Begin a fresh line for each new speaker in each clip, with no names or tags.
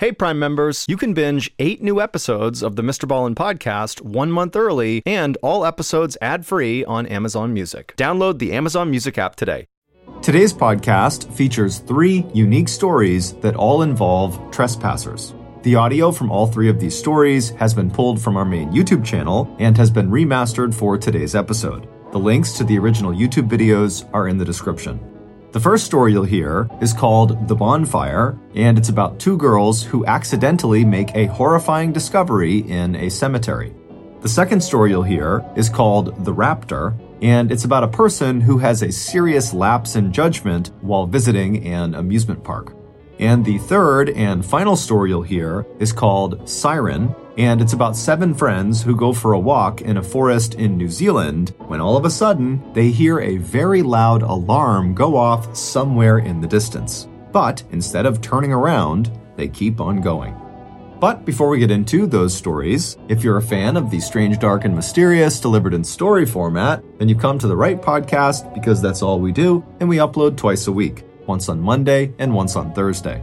Hey, Prime members, you can binge eight new episodes of the Mr. Ballen podcast one month early and all episodes ad free on Amazon Music. Download the Amazon Music app today.
Today's podcast features three unique stories that all involve trespassers. The audio from all three of these stories has been pulled from our main YouTube channel and has been remastered for today's episode. The links to the original YouTube videos are in the description. The first story you'll hear is called The Bonfire, and it's about two girls who accidentally make a horrifying discovery in a cemetery. The second story you'll hear is called The Raptor, and it's about a person who has a serious lapse in judgment while visiting an amusement park. And the third and final story you'll hear is called Siren, and it's about seven friends who go for a walk in a forest in New Zealand when all of a sudden they hear a very loud alarm go off somewhere in the distance. But instead of turning around, they keep on going. But before we get into those stories, if you're a fan of the strange, dark, and mysterious delivered in story format, then you've come to the right podcast because that's all we do, and we upload twice a week once on Monday and once on Thursday.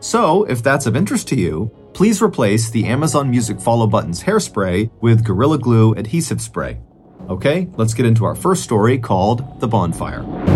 So, if that's of interest to you, please replace the Amazon Music follow button's hairspray with Gorilla Glue adhesive spray. Okay, let's get into our first story called The Bonfire.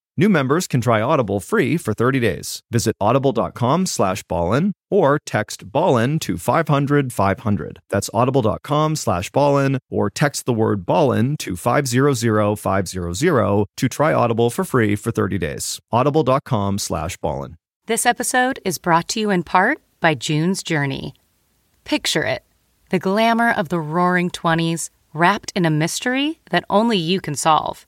New members can try Audible free for 30 days. Visit audible.com slash ballen or text ballen to 500 500. That's audible.com slash ballen or text the word ballen to 500 500 to try Audible for free for 30 days. audible.com slash ballen.
This episode is brought to you in part by June's Journey. Picture it the glamour of the roaring 20s wrapped in a mystery that only you can solve.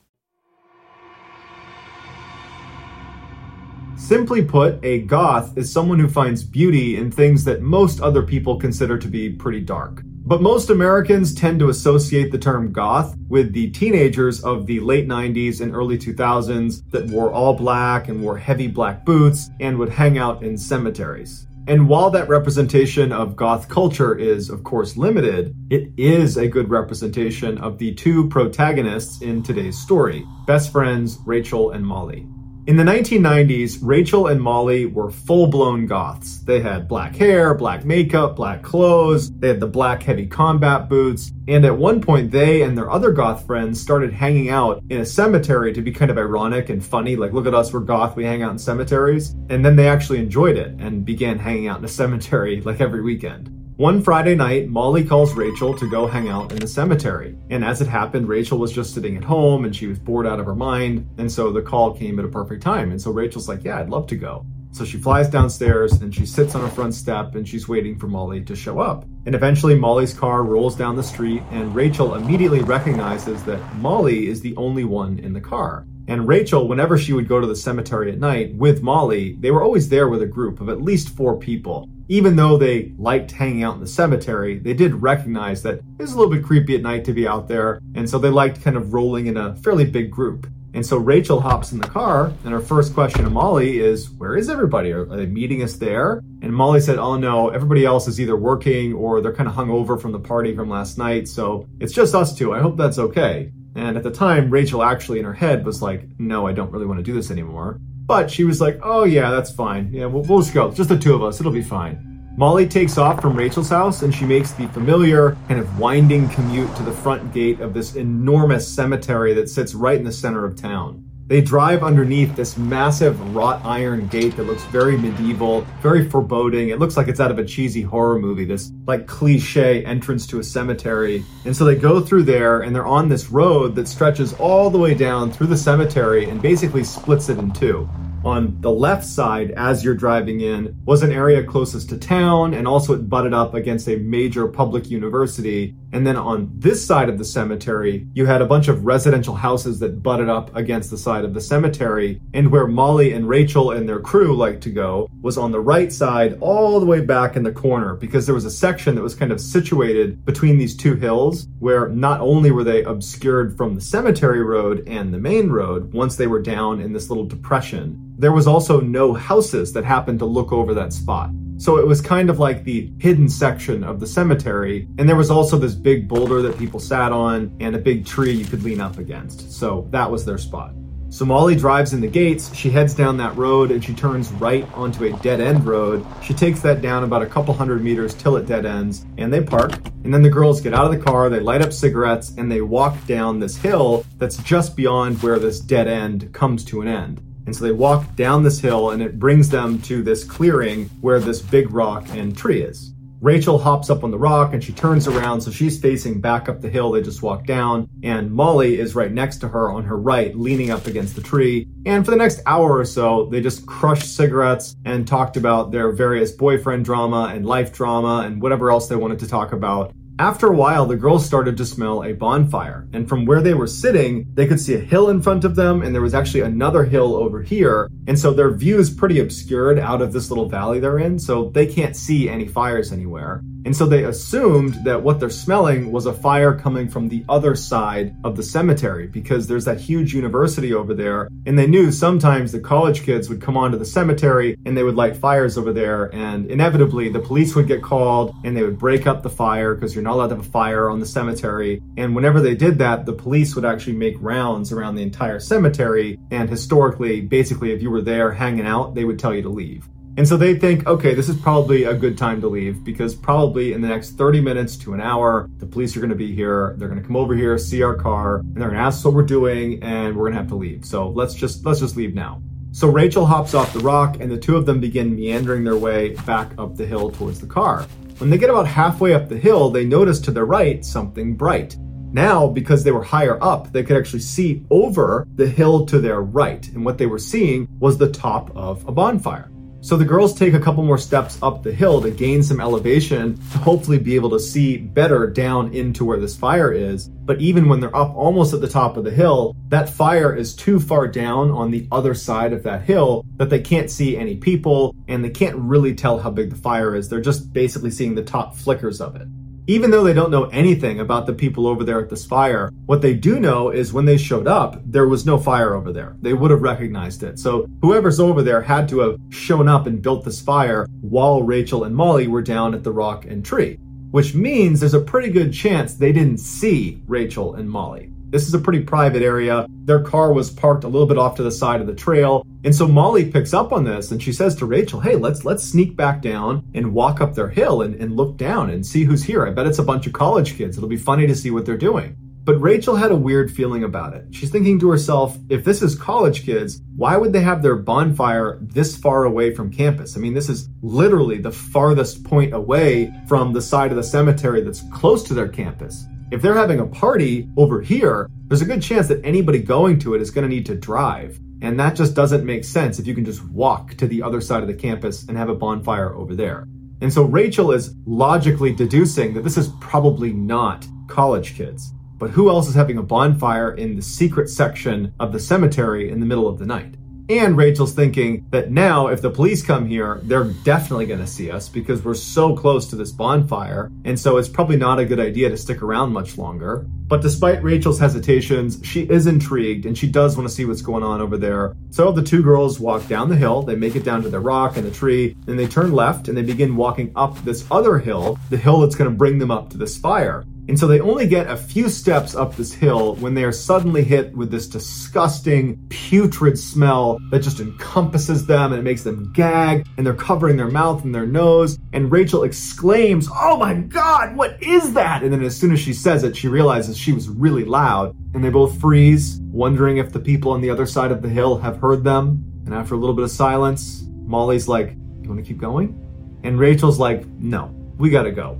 Simply put, a goth is someone who finds beauty in things that most other people consider to be pretty dark. But most Americans tend to associate the term goth with the teenagers of the late 90s and early 2000s that wore all black and wore heavy black boots and would hang out in cemeteries. And while that representation of goth culture is, of course, limited, it is a good representation of the two protagonists in today's story best friends Rachel and Molly. In the 1990s, Rachel and Molly were full blown goths. They had black hair, black makeup, black clothes, they had the black heavy combat boots, and at one point they and their other goth friends started hanging out in a cemetery to be kind of ironic and funny, like, look at us, we're goth, we hang out in cemeteries. And then they actually enjoyed it and began hanging out in a cemetery like every weekend. One Friday night, Molly calls Rachel to go hang out in the cemetery. And as it happened, Rachel was just sitting at home and she was bored out of her mind. And so the call came at a perfect time. And so Rachel's like, Yeah, I'd love to go. So she flies downstairs and she sits on her front step and she's waiting for Molly to show up. And eventually, Molly's car rolls down the street, and Rachel immediately recognizes that Molly is the only one in the car. And Rachel, whenever she would go to the cemetery at night with Molly, they were always there with a group of at least four people. Even though they liked hanging out in the cemetery, they did recognize that it was a little bit creepy at night to be out there, and so they liked kind of rolling in a fairly big group. And so Rachel hops in the car, and her first question to Molly is, Where is everybody? Are, they meeting us there? And Molly said, Oh no, everybody else is either working or they're kind of hung over from the party from last night, so it's just us two. I hope that's okay. And at the time, Rachel actually in her head was like, No, I don't really want to do this anymore. But she was like, Oh yeah, that's fine. Yeah, we'll, we'll just go. Just the two of us. It'll be fine. Molly takes off from Rachel's house and she makes the familiar kind of winding commute to the front gate of this enormous cemetery that sits right in the center of town. They drive underneath this massive wrought iron gate that looks very medieval, very foreboding. It looks like it's out of a cheesy horror movie, this like cliche entrance to a cemetery. And so they go through there and they're on this road that stretches all the way down through the cemetery and basically splits it in two on the left side as you're driving in was an area closest to town and also it butted up against a major public university. And then on this side of the cemetery, you had a bunch of residential houses that butted up against the side of the cemetery. And where Molly and Rachel and their crew liked to go was on the right side, all the way back in the corner, because there was a section that was kind of situated between these two hills where not only were they obscured from the cemetery road and the main road once they were down in this little depression, there was also no houses that happened to look over that spot. So it was kind of like the hidden section of the cemetery. And there was also this big boulder that people sat on and a big tree you could lean up against. So that was their spot. So Molly drives in the gates, she heads down that road and she turns right onto a dead end road. She takes that down about a couple hundred meters till it dead ends and they park. And then the girls get out of the car, they light up cigarettes and they walk down this hill that's just beyond where this dead end comes to an end. And so they walk down this hill and it brings them to this clearing where this big rock and tree is. Rachel hops up on the rock and she turns around, so she's facing back up the hill they just walked down, and Molly is right next to her on her right, leaning up against the tree. And for the next hour or so, they just crushed cigarettes and talked about their various boyfriend drama and life drama and whatever else they wanted to talk about. After a while, the girls started to smell a bonfire, and from where they were sitting, they could see a hill in front of them, and there was actually another hill over here. And so their view is pretty obscured out of this little valley they're in, so they can't see any fires anywhere. And so they assumed that what they're smelling was a fire coming from the other side of the cemetery because there's that huge university over there. And they knew sometimes the college kids would come onto the cemetery and they would light fires over there. And inevitably, the police would get called and they would break up the fire because you're not allowed to have a fire on the cemetery. And whenever they did that, the police would actually make rounds around the entire cemetery. And historically, basically, if you were there hanging out, they would tell you to leave. And so they think, okay, this is probably a good time to leave because probably in the next 30 minutes to an hour, the police are going to be here. They're going to come over here, see our car, and they're going to ask what we're doing, and we're going to have to leave. So let's just let's just leave now. So Rachel hops off the rock, and the two of them begin meandering their way back up the hill towards the car. When they get about halfway up the hill, they notice to their right something bright. Now, because they were higher up, they could actually see over the hill to their right. And what they were seeing was the top of a bonfire. So the girls take a couple more steps up the hill to gain some elevation to hopefully be able to see better down into where this fire is. But even when they're up almost at the top of the hill, that fire is too far down on the other side of that hill that they can't see any people and they can't really tell how big the fire is. They're just basically seeing the top flickers of it. Even though they don't know anything about the people over there at this fire, what they do know is when they showed up, there was no fire over there. They would have recognized it. So whoever's over there had to have shown up and built this fire while Rachel and Molly were down at the rock and tree, which means there's a pretty good chance they didn't see Rachel and Molly. This is a pretty private area. Their car was parked a little bit off to the side of the trail. And so Molly picks up on this and she says to Rachel, Hey, let's let's sneak back down and walk up their hill and, and look down and see who's here. I bet it's a bunch of college kids. It'll be funny to see what they're doing. But Rachel had a weird feeling about it. She's thinking to herself, if this is college kids, why would they have their bonfire this far away from campus? I mean, this is literally the farthest point away from the side of the cemetery that's close to their campus. If they're having a party over here, there's a good chance that anybody going to it is going to need to drive. And that just doesn't make sense if you can just walk to the other side of the campus and have a bonfire over there. And so Rachel is logically deducing that this is probably not college kids. But who else is having a bonfire in the secret section of the cemetery in the middle of the night? And Rachel's thinking that now, if the police come here, they're definitely going to see us because we're so close to this bonfire. And so it's probably not a good idea to stick around much longer. But despite Rachel's hesitations, she is intrigued and she does want to see what's going on over there. So the two girls walk down the hill, they make it down to the rock and the tree, and they turn left and they begin walking up this other hill, the hill that's going to bring them up to this fire. And so they only get a few steps up this hill when they are suddenly hit with this disgusting, putrid smell that just encompasses them and it makes them gag and they're covering their mouth and their nose. And Rachel exclaims, Oh my God, what is that? And then as soon as she says it, she realizes she was really loud and they both freeze, wondering if the people on the other side of the hill have heard them. And after a little bit of silence, Molly's like, You want to keep going? And Rachel's like, No, we gotta go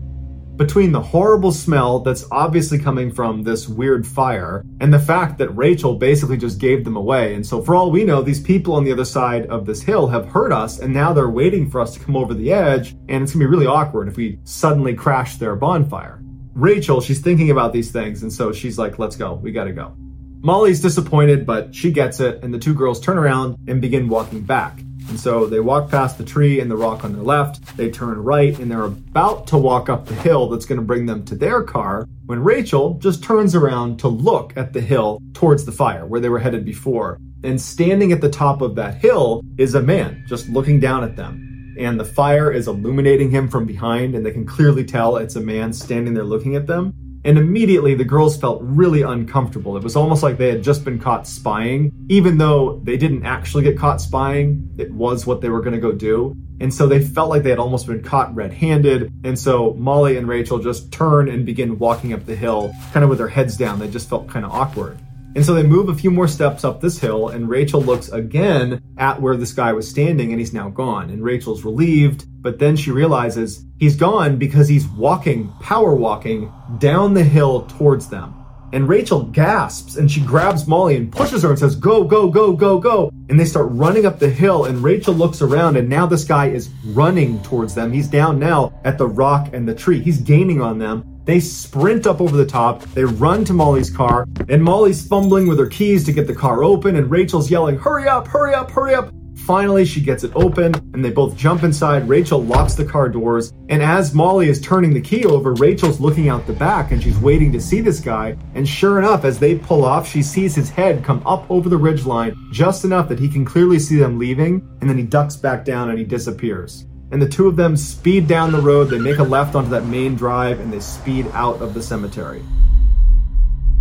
between the horrible smell that's obviously coming from this weird fire and the fact that Rachel basically just gave them away. And so, for all we know, these people on the other side of this hill have heard us and now they're waiting for us to come over the edge. And it's gonna be really awkward if we suddenly crash their bonfire. Rachel, she's thinking about these things, and so she's like, let's go, we gotta go. Molly's disappointed, but she gets it, and the two girls turn around and begin walking back. And so they walk past the tree and the rock on their left, they turn right, and they're about to walk up the hill that's going to bring them to their car when Rachel just turns around to look at the hill towards the fire where they were headed before. And standing at the top of that hill is a man just looking down at them. And the fire is illuminating him from behind, and they can clearly tell it's a man standing there looking at them. And immediately the girls felt really uncomfortable. It was almost like they had just been caught spying, even though they didn't actually get caught spying. It was what they were going to go do. And so they felt like they had almost been caught red handed. And so Molly and Rachel just turn and begin walking up the hill, kind of with their heads down. They just felt kind of awkward. And so they move a few more steps up this hill, and Rachel looks again at where this guy was standing, and he's now gone. And Rachel's relieved, but then she realizes he's gone because he's walking, power walking, down the hill towards them. And Rachel gasps and she grabs Molly and pushes her and says, Go, go, go, go, go. And they start running up the hill. And Rachel looks around and now this guy is running towards them. He's down now at the rock and the tree. He's gaining on them. They sprint up over the top. They run to Molly's car, and Molly's fumbling with her keys to get the car open, and Rachel's yelling, Hurry up, hurry up, hurry up. Finally, she gets it open, and they both jump inside. Rachel locks the car doors, and as Molly is turning the key over, Rachel's looking out the back and she's waiting to see this guy. And sure enough, as they pull off, she sees his head come up over the ridgeline just enough that he can clearly see them leaving, and then he ducks back down and he disappears and the two of them speed down the road. They make a left onto that main drive and they speed out of the cemetery.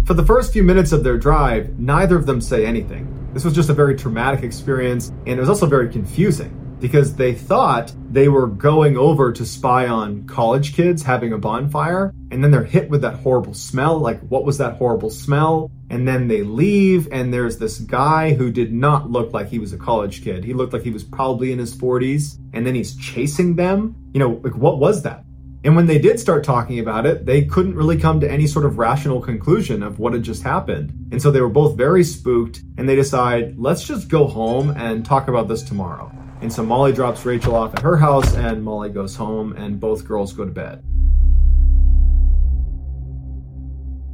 For the first few minutes of their drive, neither of them say anything. This was just a very traumatic experience, and it was also very confusing because they thought they were going over to spy on college kids having a bonfire, and then they're hit with that horrible smell. Like, what was that horrible smell? And then they leave, and there's this guy who did not look like he was a college kid. He looked like he was probably in his 40s, and then he's chasing them. You know, like, what was that? And when they did start talking about it, they couldn't really come to any sort of rational conclusion of what had just happened. And so they were both very spooked, and they decide, let's just go home and talk about this tomorrow. And so Molly drops Rachel off at her house, and Molly goes home, and both girls go to bed.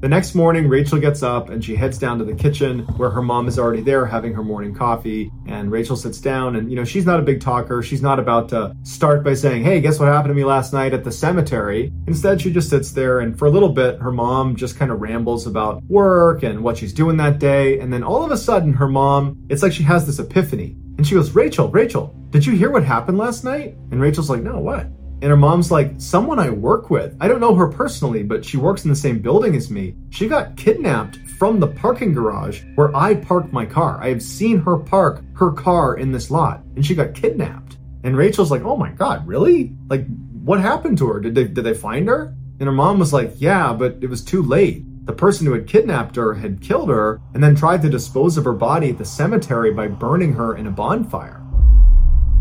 The next morning, Rachel gets up and she heads down to the kitchen where her mom is already there having her morning coffee. And Rachel sits down, and you know, she's not a big talker. She's not about to start by saying, Hey, guess what happened to me last night at the cemetery? Instead, she just sits there, and for a little bit, her mom just kind of rambles about work and what she's doing that day. And then all of a sudden, her mom, it's like she has this epiphany. And she goes, Rachel, Rachel, did you hear what happened last night? And Rachel's like, No, what? And her mom's like, Someone I work with. I don't know her personally, but she works in the same building as me. She got kidnapped from the parking garage where I parked my car. I have seen her park her car in this lot, and she got kidnapped. And Rachel's like, Oh my God, really? Like, what happened to her? Did they, did they find her? And her mom was like, Yeah, but it was too late. The person who had kidnapped her had killed her and then tried to dispose of her body at the cemetery by burning her in a bonfire.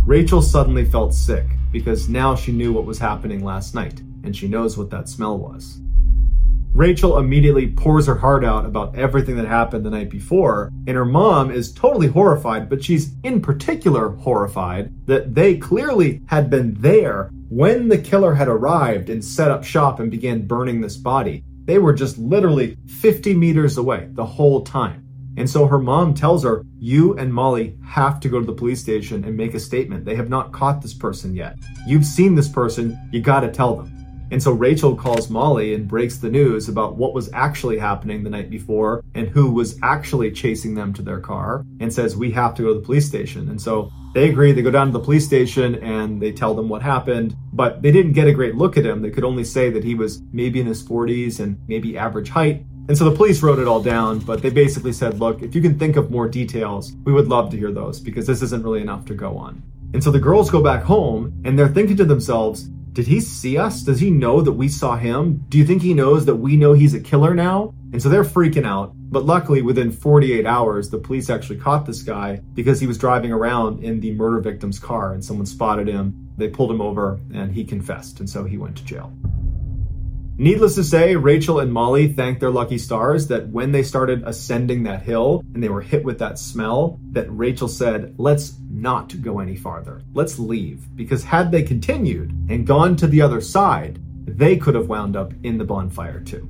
Rachel suddenly felt sick because now she knew what was happening last night and she knows what that smell was. Rachel immediately pours her heart out about everything that happened the night before, and her mom is totally horrified, but she's in particular horrified that they clearly had been there when the killer had arrived and set up shop and began burning this body. They were just literally 50 meters away the whole time.
And so her mom tells her, You and Molly have to go to the police station and make a statement. They have not caught this person yet. You've seen this person, you gotta tell them. And so Rachel calls Molly and breaks the news about what was actually happening the night before and who was actually chasing them to their car and says, We have to go to the police station. And so they agree, they go down to the police station and they tell them what happened, but they didn't get a great look at him. They could only say that he was maybe in his 40s and maybe average height. And so the police wrote it all down, but they basically said, Look, if you can think of more details, we would love to hear those because this isn't really enough to go on. And so the girls go back home and they're thinking to themselves, did he see us? Does he know that we saw him? Do you think he knows that we know he's a killer now? And so they're freaking out. But luckily, within 48 hours, the police actually caught this guy because he was driving around in the murder victim's car and someone spotted him. They pulled him over and he confessed. And so he went to jail. Needless to say, Rachel and Molly thanked their lucky stars that when they started ascending that hill and they were hit with that smell, that Rachel said, let's not go any farther. Let's leave. Because had they continued and gone to the other side, they could have wound up in the bonfire too.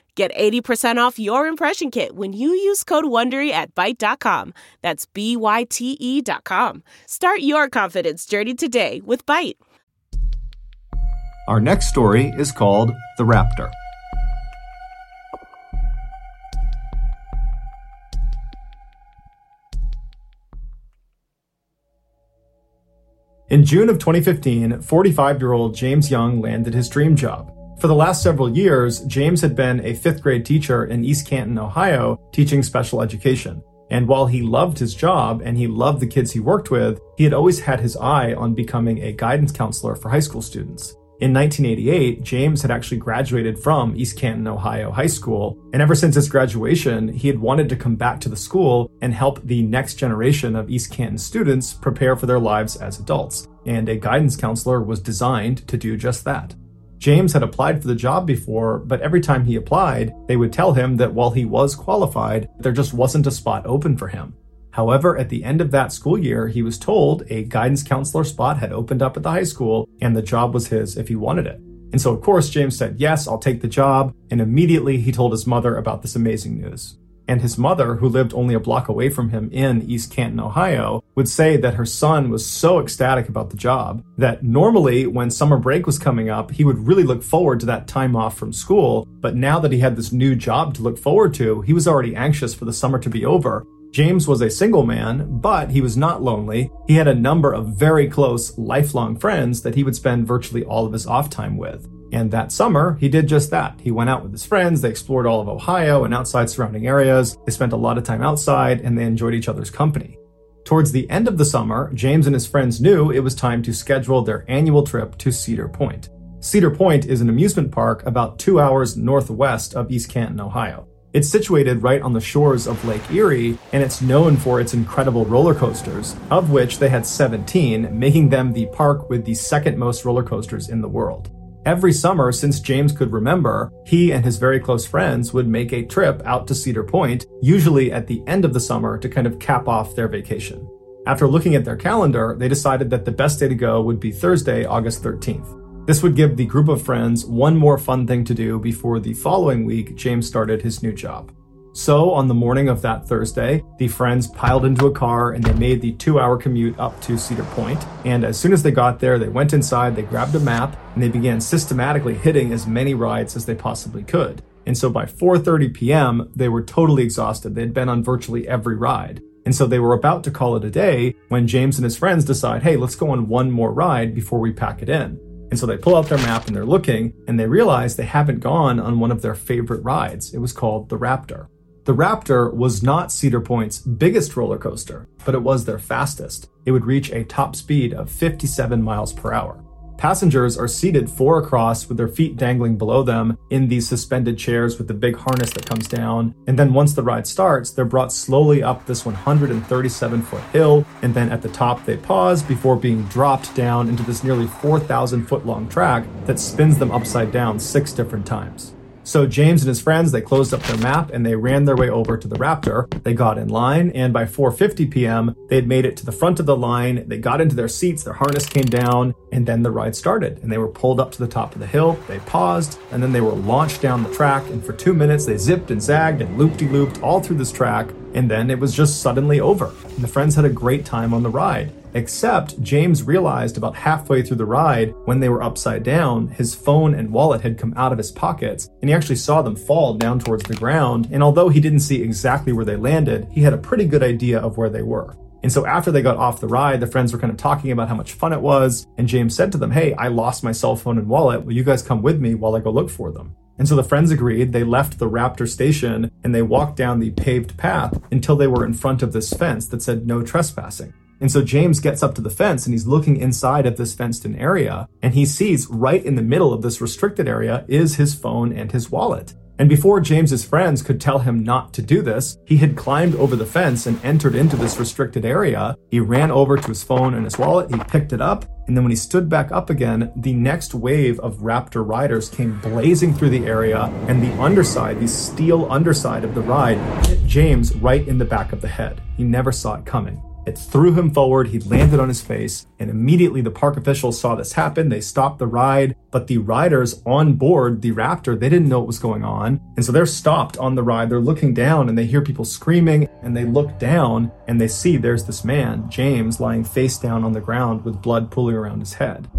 Get 80% off your impression kit when you use code WONDERY at Byte.com. That's B-Y-T-E dot com. Start your confidence journey today with Byte.
Our next story is called The Raptor. In June of 2015, 45 year old James Young landed his dream job for the last several years, James had been a fifth grade teacher in East Canton, Ohio, teaching special education. And while he loved his job and he loved the kids he worked with, he had always had his eye on becoming a guidance counselor for high school students. In 1988, James had actually graduated from East Canton, Ohio High School, and ever since his graduation, he had wanted to come back to the school and help the next generation of East Canton students prepare for their lives as adults. And a guidance counselor was designed to do just that. James had applied for the job before, but every time he applied, they would tell him that while he was qualified, there just wasn't a spot open for him. However, at the end of that school year, he was told a guidance counselor spot had opened up at the high school and the job was his if he wanted it. And so, of course, James said, Yes, I'll take the job. And immediately he told his mother about this amazing news and his mother, who lived only a block away from him in East Canton, Ohio, would say that her son was so ecstatic about the job that normally when summer break was coming up, he would really look forward to that time off from school. But now that he had this new job to look forward to, he was already anxious for the summer to be over. James was a single man, but he was not lonely. He had a number of very close, lifelong friends that he would spend virtually all of his off time with. And that summer, he did just that. He went out with his friends, they explored all of Ohio and outside surrounding areas, they spent a lot of time outside, and they enjoyed each other's company. Towards the end of the summer, James and his friends knew it was time to schedule their annual trip to Cedar Point. Cedar Point is an amusement park about two hours northwest of East Canton, Ohio. It's situated right on the shores of Lake Erie, and it's known for its incredible roller coasters, of which they had 17, making them the park with the second most roller coasters in the world. Every summer since James could remember, he and his very close friends would make a trip out to Cedar Point, usually at the end of the summer to kind of cap off their vacation. After looking at their calendar, they decided that the best day to go would be Thursday, August 13th. This would give the group of friends one more fun thing to do before the following week James started his new job. So, on the morning of that Thursday, the friends piled into a car and they made the two hour commute up to Cedar Point. And as soon as they got there, they went inside, they grabbed a map, and they began systematically hitting as many rides as they possibly could. And so by 4:30 p.m., they were totally exhausted. They'd been on virtually every ride. And so they were about to call it a day when James and his friends decide, "Hey, let's go on one more ride before we pack it in." And so they pull out their map and they're looking and they realize they haven't gone on one of their favorite rides. It was called the Raptor. The Raptor was not Cedar Point's biggest roller coaster, but it was their fastest. It would reach a top speed of 57 miles per hour. Passengers are seated four across with their feet dangling below them in these suspended chairs with the big harness that comes down. And then once the ride starts, they're brought slowly up this 137 foot hill. And then at the top, they pause before being dropped down into this nearly 4,000 foot long track that spins them upside down six different times. So James and his friends, they closed up their map and they ran their way over to the Raptor. They got in line and by 4:50 p.m., they had made it to the front of the line. They got into their seats, their harness came down, and then the ride started. And they were pulled up to the top of the hill. They paused, and then they were launched down the track and for 2 minutes they zipped and zagged and looped-de-looped all through this track, and then it was just suddenly over. And the friends had a great time on the ride. Except James realized about halfway through the ride, when they were upside down, his phone and wallet had come out of his pockets, and he actually saw them fall down towards the ground. And although he didn't see exactly where they landed, he had a pretty good idea of where they were. And so after they got off the ride, the friends were kind of talking about how much fun it was. And James said to them, Hey, I lost my cell phone and wallet. Will you guys come with me while I go look for them? And so the friends agreed. They left the Raptor station and they walked down the paved path until they were in front of this fence that said no trespassing. And so James gets up to the fence and he's looking inside of this fenced in area and he sees right in the middle of this restricted area is his phone and his wallet. And before James's friends could tell him not to do this, he had climbed over the fence and entered into this restricted area. He ran over to his phone and his wallet, he picked it up, and then when he stood back up again, the next wave of Raptor riders came blazing through the area, and the underside, the steel underside of the ride, hit James right in the back of the head. He never saw it coming. It threw him forward. He landed on his face, and immediately the park officials saw this happen. They stopped the ride, but the riders on board the Raptor, they didn't know what was going on. And so they're stopped on the ride. They're looking down and they hear people screaming, and they look down and they see there's this man, James, lying face down on the ground with blood pooling around his head.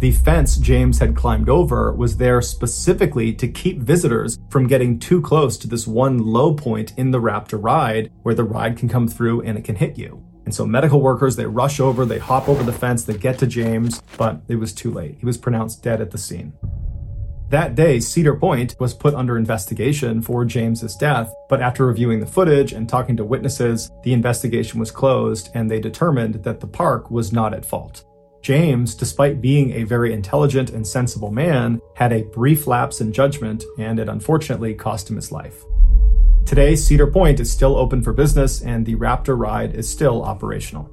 The fence James had climbed over was there specifically to keep visitors from getting too close to this one low point in the Raptor ride where the ride can come through and it can hit you. And so medical workers, they rush over, they hop over the fence, they get to James, but it was too late. He was pronounced dead at the scene. That day, Cedar Point was put under investigation for James's death, but after reviewing the footage and talking to witnesses, the investigation was closed and they determined that the park was not at fault. James, despite being a very intelligent and sensible man, had a brief lapse in judgment, and it unfortunately cost him his life. Today, Cedar Point is still open for business, and the Raptor ride is still operational.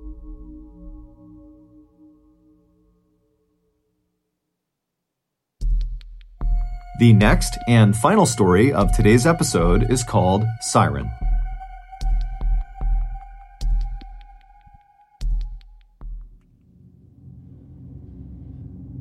The next and final story of today's episode is called Siren.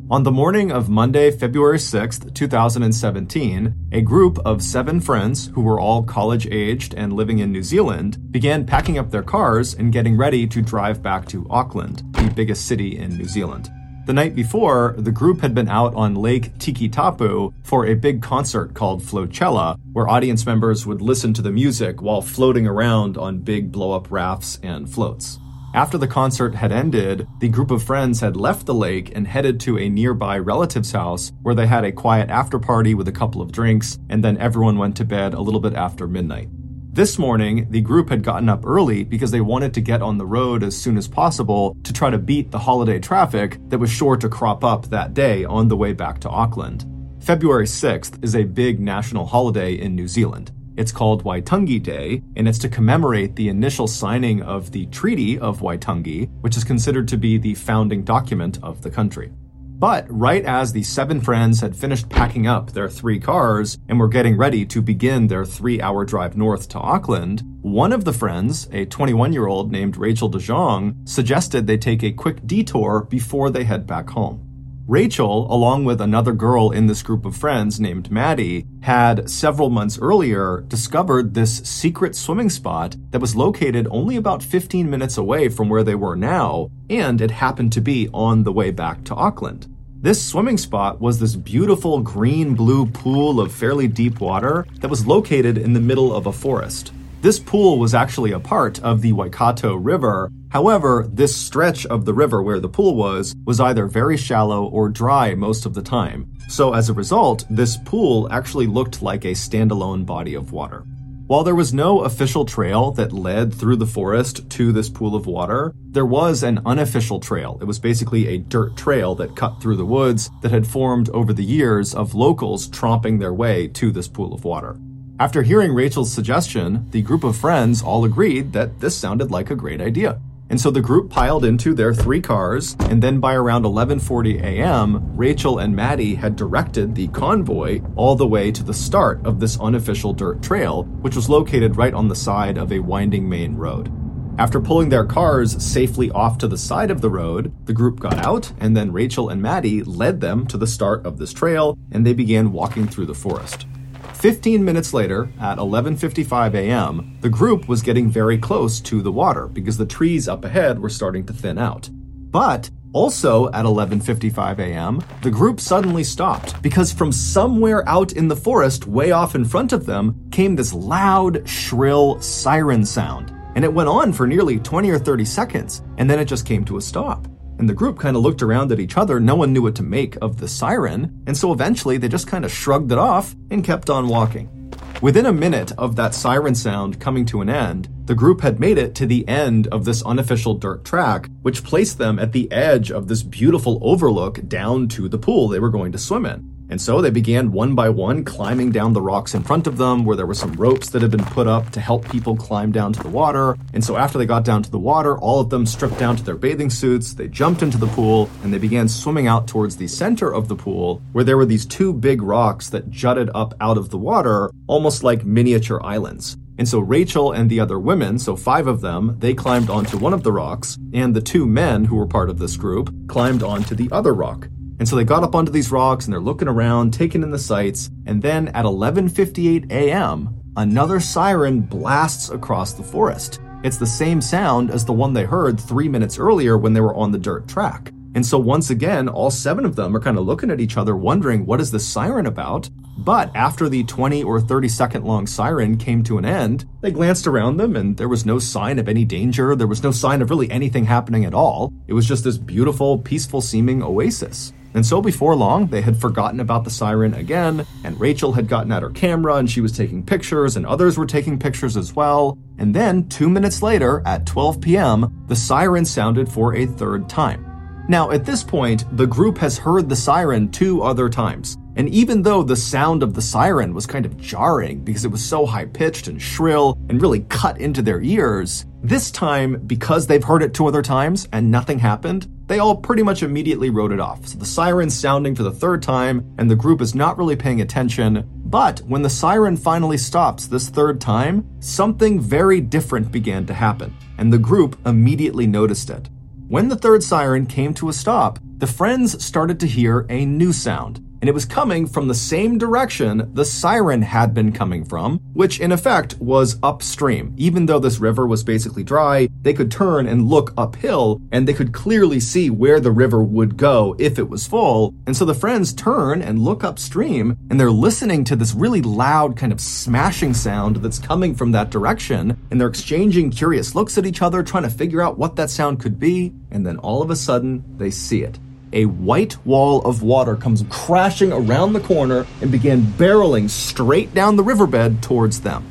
On the morning of Monday, February 6th, 2017, a group of seven friends who were all college aged and living in New Zealand began packing up their cars and getting ready to drive back to Auckland, the biggest city in New Zealand. The night before, the group had been out on Lake Tikitapu for a big concert called Flochella, where audience members would listen to the music while floating around on big blow up rafts and floats. After the concert had ended, the group of friends had left the lake and headed to a nearby relative's house where they had a quiet after party with a couple of drinks, and then everyone went to bed a little bit after midnight. This morning, the group had gotten up early because they wanted to get on the road as soon as possible to try to beat the holiday traffic that was sure to crop up that day on the way back to Auckland. February 6th is a big national holiday in New Zealand. It's called Waitangi Day, and it's to commemorate the initial signing of the Treaty of Waitangi, which is considered to be the founding document of the country. But right as the seven friends had finished packing up their three cars and were getting ready to begin their three hour drive north to Auckland, one of the friends, a 21 year old named Rachel DeJong, suggested they take a quick detour before they head back home. Rachel, along with another girl in this group of friends named Maddie, had several months earlier discovered this secret swimming spot that was located only about 15 minutes away from where they were now, and it happened to be on the way back to Auckland. This swimming spot was this beautiful green blue pool of fairly deep water that was located in the middle of a forest. This pool was actually a part of the Waikato River. However, this stretch of the river where the pool was was either very shallow or dry most of the time. So as a result, this pool actually looked like a standalone body of water. While there was no official trail that led through the forest to this pool of water, there was an unofficial trail. It was basically a dirt trail that cut through the woods that had formed over the years of locals tromping their way to this pool of water. After hearing Rachel's suggestion, the group of friends all agreed that this sounded like a great idea. And so the group piled into their three cars, and then by around 11:40 a.m., Rachel and Maddie had directed the convoy all the way to the start of this unofficial dirt trail, which was located right on the side of a winding main road. After pulling their cars safely off to the side of the road, the group got out, and then Rachel and Maddie led them to the start of this trail, and they began walking through the forest. 15 minutes later, at 11:55 a.m., the group was getting very close to the water because the trees up ahead were starting to thin out. But also at 11:55 a.m., the group suddenly stopped because from somewhere out in the forest way off in front of them came this loud, shrill siren sound. And it went on for nearly 20 or 30 seconds, and then it just came to a stop. And the group kind of looked around at each other. No one knew what to make of the siren. And so eventually they just kind of shrugged it off and kept on walking. Within a minute of that siren sound coming to an end, the group had made it to the end of this unofficial dirt track, which placed them at the edge of this beautiful overlook down to the pool they were going to swim in. And so they began one by one climbing down the rocks in front of them, where there were some ropes that had been put up to help people climb down to the water. And so after they got down to the water, all of them stripped down to their bathing suits, they jumped into the pool, and they began swimming out towards the center of the pool, where there were these two big rocks that jutted up out of the water, almost like miniature islands. And so Rachel and the other women, so five of them, they climbed onto one of the rocks, and the two men who were part of this group climbed onto the other rock. And so they got up onto these rocks and they're looking around, taking in the sights, and then at 11:58 a.m., another siren blasts across the forest. It's the same sound as the one they heard 3 minutes earlier when they were on the dirt track. And so once again, all seven of them are kind of looking at each other wondering what is this siren about? But after the 20 or 30 second long siren came to an end, they glanced around them and there was no sign of any danger. There was no sign of really anything happening at all. It was just this beautiful, peaceful seeming oasis. And so before long, they had forgotten about the siren again, and Rachel had gotten out her camera and she was taking pictures, and others were taking pictures as well. And then, two minutes later, at 12 p.m., the siren sounded for a third time. Now, at this point, the group has heard the siren two other times. And even though the sound of the siren was kind of jarring because it was so high pitched and shrill and really cut into their ears, this time, because they've heard it two other times and nothing happened, they all pretty much immediately wrote it off. So the siren's sounding for the third time, and the group is not really paying attention. But when the siren finally stops this third time, something very different began to happen, and the group immediately noticed it. When the third siren came to a stop, the friends started to hear a new sound and it was coming from the same direction the siren had been coming from, which in effect was upstream. Even though this river was basically dry, they could turn and look uphill, and they could clearly see where the river would go if it was full. And so the friends turn and look upstream, and they're listening to this really loud kind of smashing sound that's coming from that direction, and they're exchanging curious looks at each other, trying to figure out what that sound could be, and then all of a sudden, they see it a white wall of water comes crashing around the corner and began barreling straight down the riverbed towards them.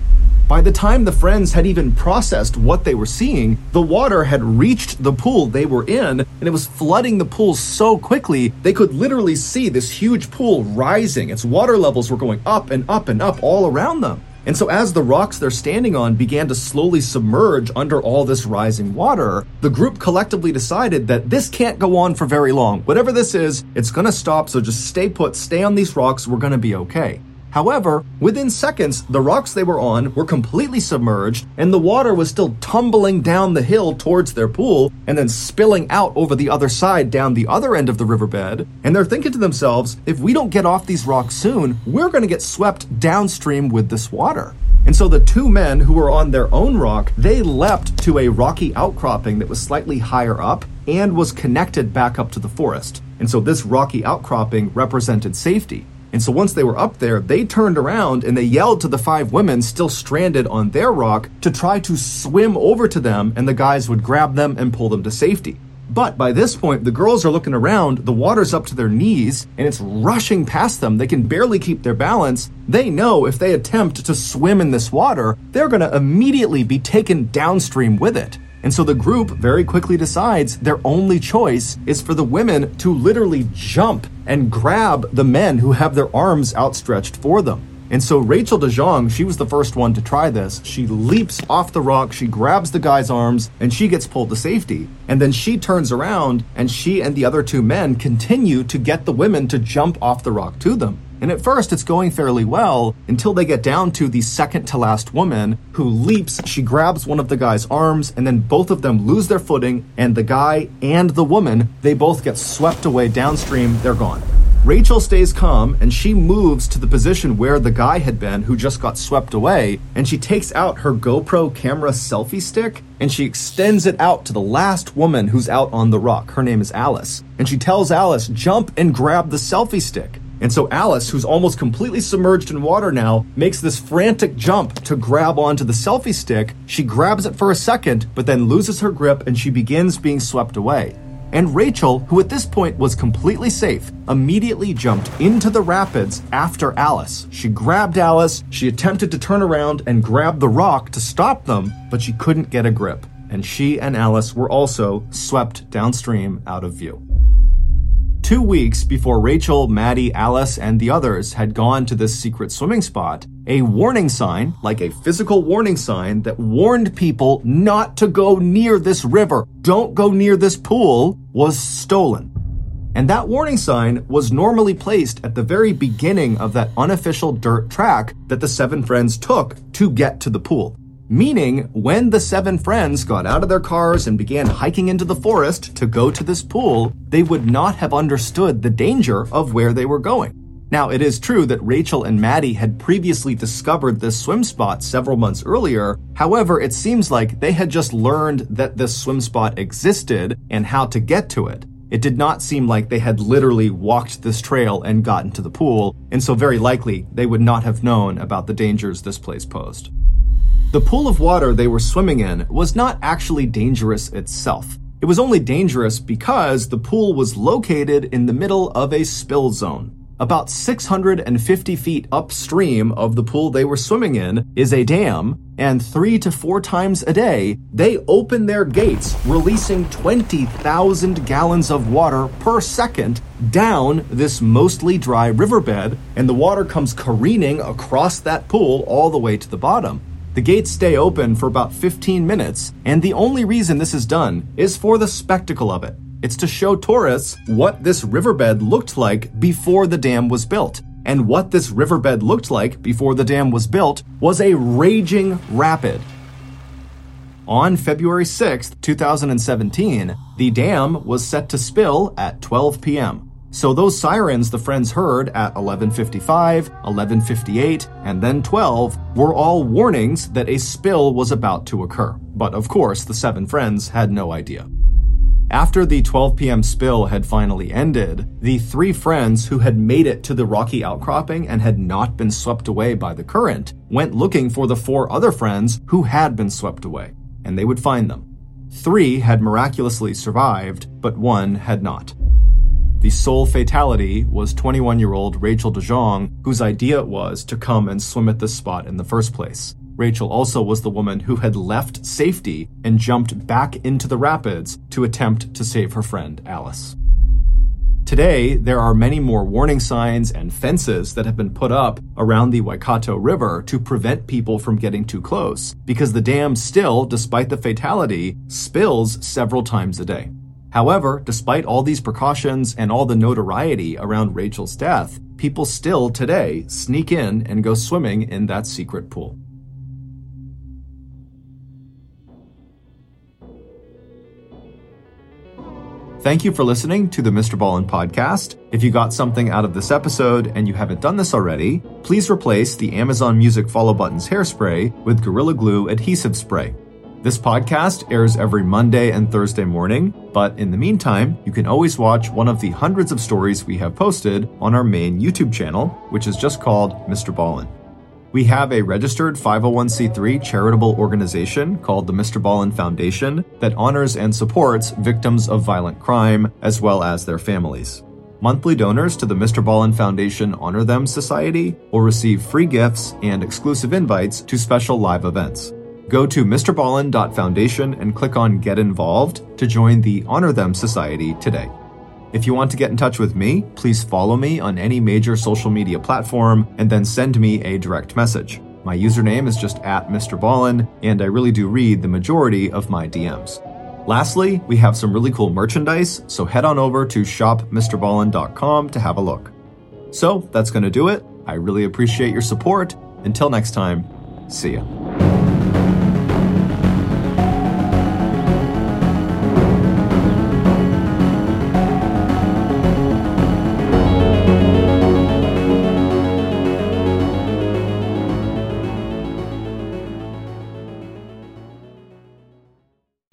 By the time the friends had even processed what they were seeing, the water had reached the pool they were in, and it was flooding the pool so quickly they could literally see this huge pool rising. Its water levels were going up and up and up all around them. And so, as the rocks they're standing on began to slowly submerge under all this rising water, the group collectively decided that this can't go on for very long. Whatever this is, it's gonna stop, so just stay put, stay on these rocks, we're gonna be okay. However, within seconds, the rocks they were on were completely submerged, and the water was still tumbling down the hill towards their pool and then spilling out over the other side down the other end of the riverbed. And they're thinking to themselves, if we don't get off these rocks soon, we're going to get swept downstream with this water. And so the two men who were on their own rock, they leapt to a rocky outcropping that was slightly higher up and was connected back up to the forest. And so this rocky outcropping represented safety. And so once they were up there, they turned around and they yelled to the five women still stranded on their rock to try to swim over to them, and the guys would grab them and pull them to safety. But by this point, the girls are looking around, the water's up to their knees, and it's rushing past them. They can barely keep their balance. They know if they attempt to swim in this water, they're gonna immediately be taken downstream with it. And so the group very quickly decides their only choice is for the women to literally jump and grab the men who have their arms outstretched for them. And so Rachel DeJong, she was the first one to try this. She leaps off the rock, she grabs the guy's arms, and she gets pulled to safety. And then she turns around, and she and the other two men continue to get the women to jump off the rock to them. And at first, it's going fairly well until they get down to the second to last woman who leaps. She grabs one of the guy's arms, and then both of them lose their footing. And the guy and the woman, they both get swept away downstream. They're gone. Rachel stays calm and she moves to the position where the guy had been who just got swept away. And she takes out her GoPro camera selfie stick and she extends it out to the last woman who's out on the rock. Her name is Alice. And she tells Alice, jump and grab the selfie stick. And so Alice, who's almost completely submerged in water now, makes this frantic jump to grab onto the selfie stick. She grabs it for a second, but then loses her grip and she begins being swept away. And Rachel, who at this point was completely safe, immediately jumped into the rapids after Alice. She grabbed Alice, she attempted to turn around and grab the rock to stop them, but she couldn't get a grip. And she and Alice were also swept downstream out of view. Two weeks before Rachel, Maddie, Alice, and the others had gone to this secret swimming spot, a warning sign, like a physical warning sign that warned people not to go near this river, don't go near this pool, was stolen. And that warning sign was normally placed at the very beginning of that unofficial dirt track that the seven friends took to get to the pool. Meaning, when the seven friends got out of their cars and began hiking into the forest to go to this pool, they would not have understood the danger of where they were going. Now, it is true that Rachel and Maddie had previously discovered this swim spot several months earlier. However, it seems like they had just learned that this swim spot existed and how to get to it. It did not seem like they had literally walked this trail and gotten to the pool, and so very likely they would not have known about the dangers this place posed. The pool of water they were swimming in was not actually dangerous itself. It was only dangerous because the pool was located in the middle of a spill zone. About 650 feet upstream of the pool they were swimming in is a dam, and three to four times a day, they open their gates, releasing 20,000 gallons of water per second down this mostly dry riverbed, and the water comes careening across that pool all the way to the bottom. The gates stay open for about 15 minutes, and the only reason this is done is for the spectacle of it. It's to show tourists what this riverbed looked like before the dam was built. And what this riverbed looked like before the dam was built was a raging rapid. On February 6, 2017, the dam was set to spill at 12 p.m. So those sirens the friends heard at 11:55, 11:58, and then 12 were all warnings that a spill was about to occur. But of course, the seven friends had no idea. After the 12 p.m. spill had finally ended, the three friends who had made it to the rocky outcropping and had not been swept away by the current went looking for the four other friends who had been swept away, and they would find them. Three had miraculously survived, but one had not. The sole fatality was 21 year old Rachel DeJong, whose idea it was to come and swim at this spot in the first place. Rachel also was the woman who had left safety and jumped back into the rapids to attempt to save her friend Alice. Today, there are many more warning signs and fences that have been put up around the Waikato River to prevent people from getting too close, because the dam still, despite the fatality, spills several times a day. However, despite all these precautions and all the notoriety around Rachel's death, people still today sneak in and go swimming in that secret pool. Thank you for listening to the Mr. Ballen podcast. If you got something out of this episode and you haven't done this already, please replace the Amazon Music follow buttons hairspray with Gorilla Glue adhesive spray. This podcast airs every Monday and Thursday morning, but in the meantime, you can always watch one of the hundreds of stories we have posted on our main YouTube channel, which is just called Mr. Ballen. We have a registered 501c3 charitable organization called the Mr. Ballen Foundation that honors and supports victims of violent crime as well as their families. Monthly donors to the Mr. Ballen Foundation Honor Them Society will receive free gifts and exclusive invites to special live events. Go to MrBallen.foundation and click on Get Involved to join the Honor Them Society today. If you want to get in touch with me, please follow me on any major social media platform and then send me a direct message. My username is just at Mr. Ballen, and I really do read the majority of my DMs. Lastly, we have some really cool merchandise, so head on over to shopmrballen.com to have a look. So that's going to do it. I really appreciate your support. Until next time, see ya.